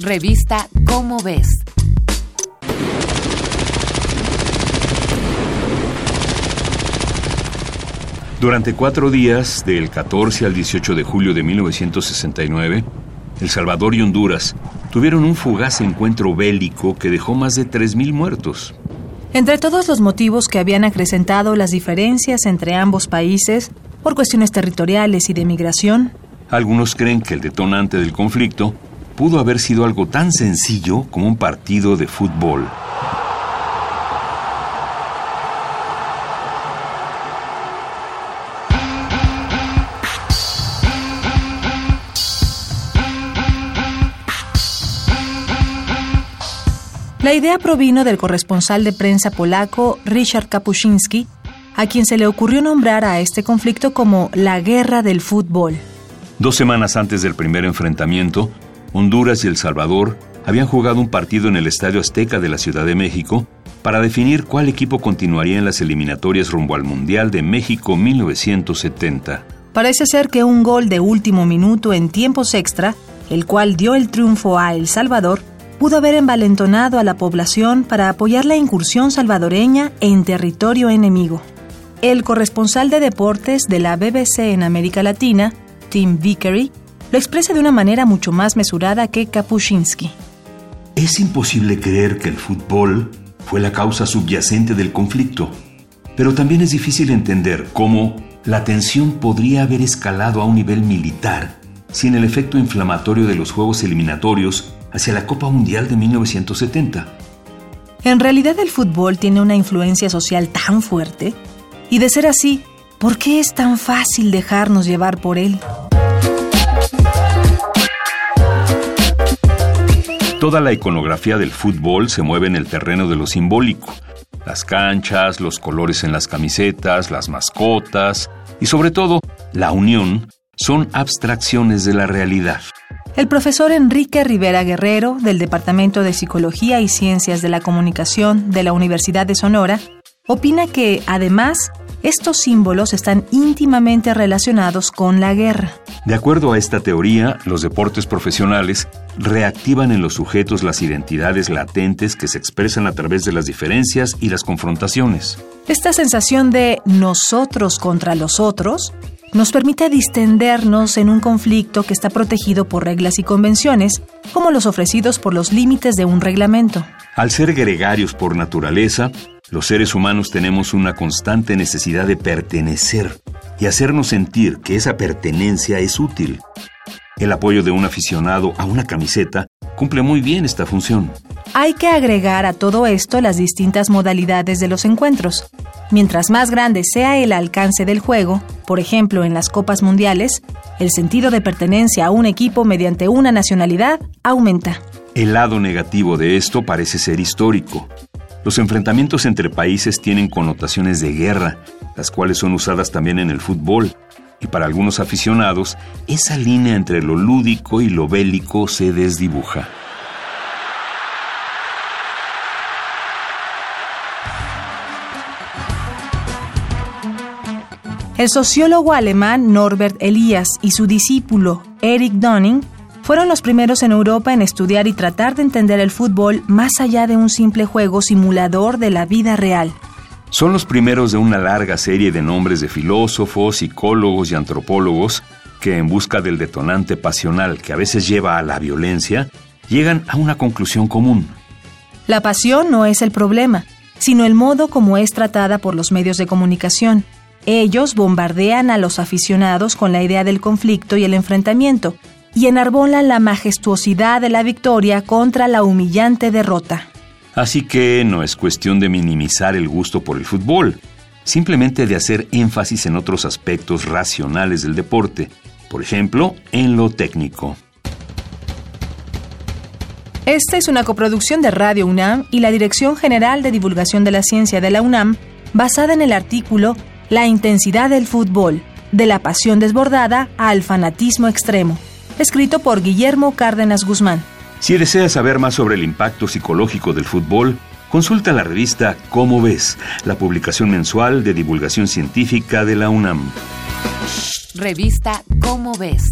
Revista Cómo ves. Durante cuatro días, del 14 al 18 de julio de 1969, El Salvador y Honduras tuvieron un fugaz encuentro bélico que dejó más de 3.000 muertos. Entre todos los motivos que habían acrecentado las diferencias entre ambos países, por cuestiones territoriales y de migración, algunos creen que el detonante del conflicto pudo haber sido algo tan sencillo como un partido de fútbol. La idea provino del corresponsal de prensa polaco Richard Kapuscinski, a quien se le ocurrió nombrar a este conflicto como la guerra del fútbol. Dos semanas antes del primer enfrentamiento, Honduras y El Salvador habían jugado un partido en el Estadio Azteca de la Ciudad de México para definir cuál equipo continuaría en las eliminatorias rumbo al Mundial de México 1970. Parece ser que un gol de último minuto en tiempos extra, el cual dio el triunfo a El Salvador, pudo haber envalentonado a la población para apoyar la incursión salvadoreña en territorio enemigo. El corresponsal de deportes de la BBC en América Latina, Tim Vickery, lo expresa de una manera mucho más mesurada que Kapuscinski. Es imposible creer que el fútbol fue la causa subyacente del conflicto, pero también es difícil entender cómo la tensión podría haber escalado a un nivel militar sin el efecto inflamatorio de los Juegos Eliminatorios hacia la Copa Mundial de 1970. En realidad el fútbol tiene una influencia social tan fuerte, y de ser así, ¿por qué es tan fácil dejarnos llevar por él? Toda la iconografía del fútbol se mueve en el terreno de lo simbólico. Las canchas, los colores en las camisetas, las mascotas y sobre todo la unión son abstracciones de la realidad. El profesor Enrique Rivera Guerrero, del Departamento de Psicología y Ciencias de la Comunicación de la Universidad de Sonora, opina que, además, estos símbolos están íntimamente relacionados con la guerra. De acuerdo a esta teoría, los deportes profesionales reactivan en los sujetos las identidades latentes que se expresan a través de las diferencias y las confrontaciones. Esta sensación de nosotros contra los otros nos permite distendernos en un conflicto que está protegido por reglas y convenciones, como los ofrecidos por los límites de un reglamento. Al ser gregarios por naturaleza, los seres humanos tenemos una constante necesidad de pertenecer y hacernos sentir que esa pertenencia es útil. El apoyo de un aficionado a una camiseta cumple muy bien esta función. Hay que agregar a todo esto las distintas modalidades de los encuentros. Mientras más grande sea el alcance del juego, por ejemplo en las Copas Mundiales, el sentido de pertenencia a un equipo mediante una nacionalidad aumenta. El lado negativo de esto parece ser histórico. Los enfrentamientos entre países tienen connotaciones de guerra, las cuales son usadas también en el fútbol, y para algunos aficionados, esa línea entre lo lúdico y lo bélico se desdibuja. El sociólogo alemán Norbert Elias y su discípulo Eric Dunning fueron los primeros en Europa en estudiar y tratar de entender el fútbol más allá de un simple juego simulador de la vida real. Son los primeros de una larga serie de nombres de filósofos, psicólogos y antropólogos que en busca del detonante pasional que a veces lleva a la violencia, llegan a una conclusión común. La pasión no es el problema, sino el modo como es tratada por los medios de comunicación. Ellos bombardean a los aficionados con la idea del conflicto y el enfrentamiento, y enarbolan la majestuosidad de la victoria contra la humillante derrota. Así que no es cuestión de minimizar el gusto por el fútbol, simplemente de hacer énfasis en otros aspectos racionales del deporte, por ejemplo, en lo técnico. Esta es una coproducción de Radio UNAM y la Dirección General de Divulgación de la Ciencia de la UNAM, basada en el artículo La intensidad del fútbol, de la pasión desbordada al fanatismo extremo, escrito por Guillermo Cárdenas Guzmán. Si deseas saber más sobre el impacto psicológico del fútbol, consulta la revista Cómo ves, la publicación mensual de divulgación científica de la UNAM. Revista Cómo ves.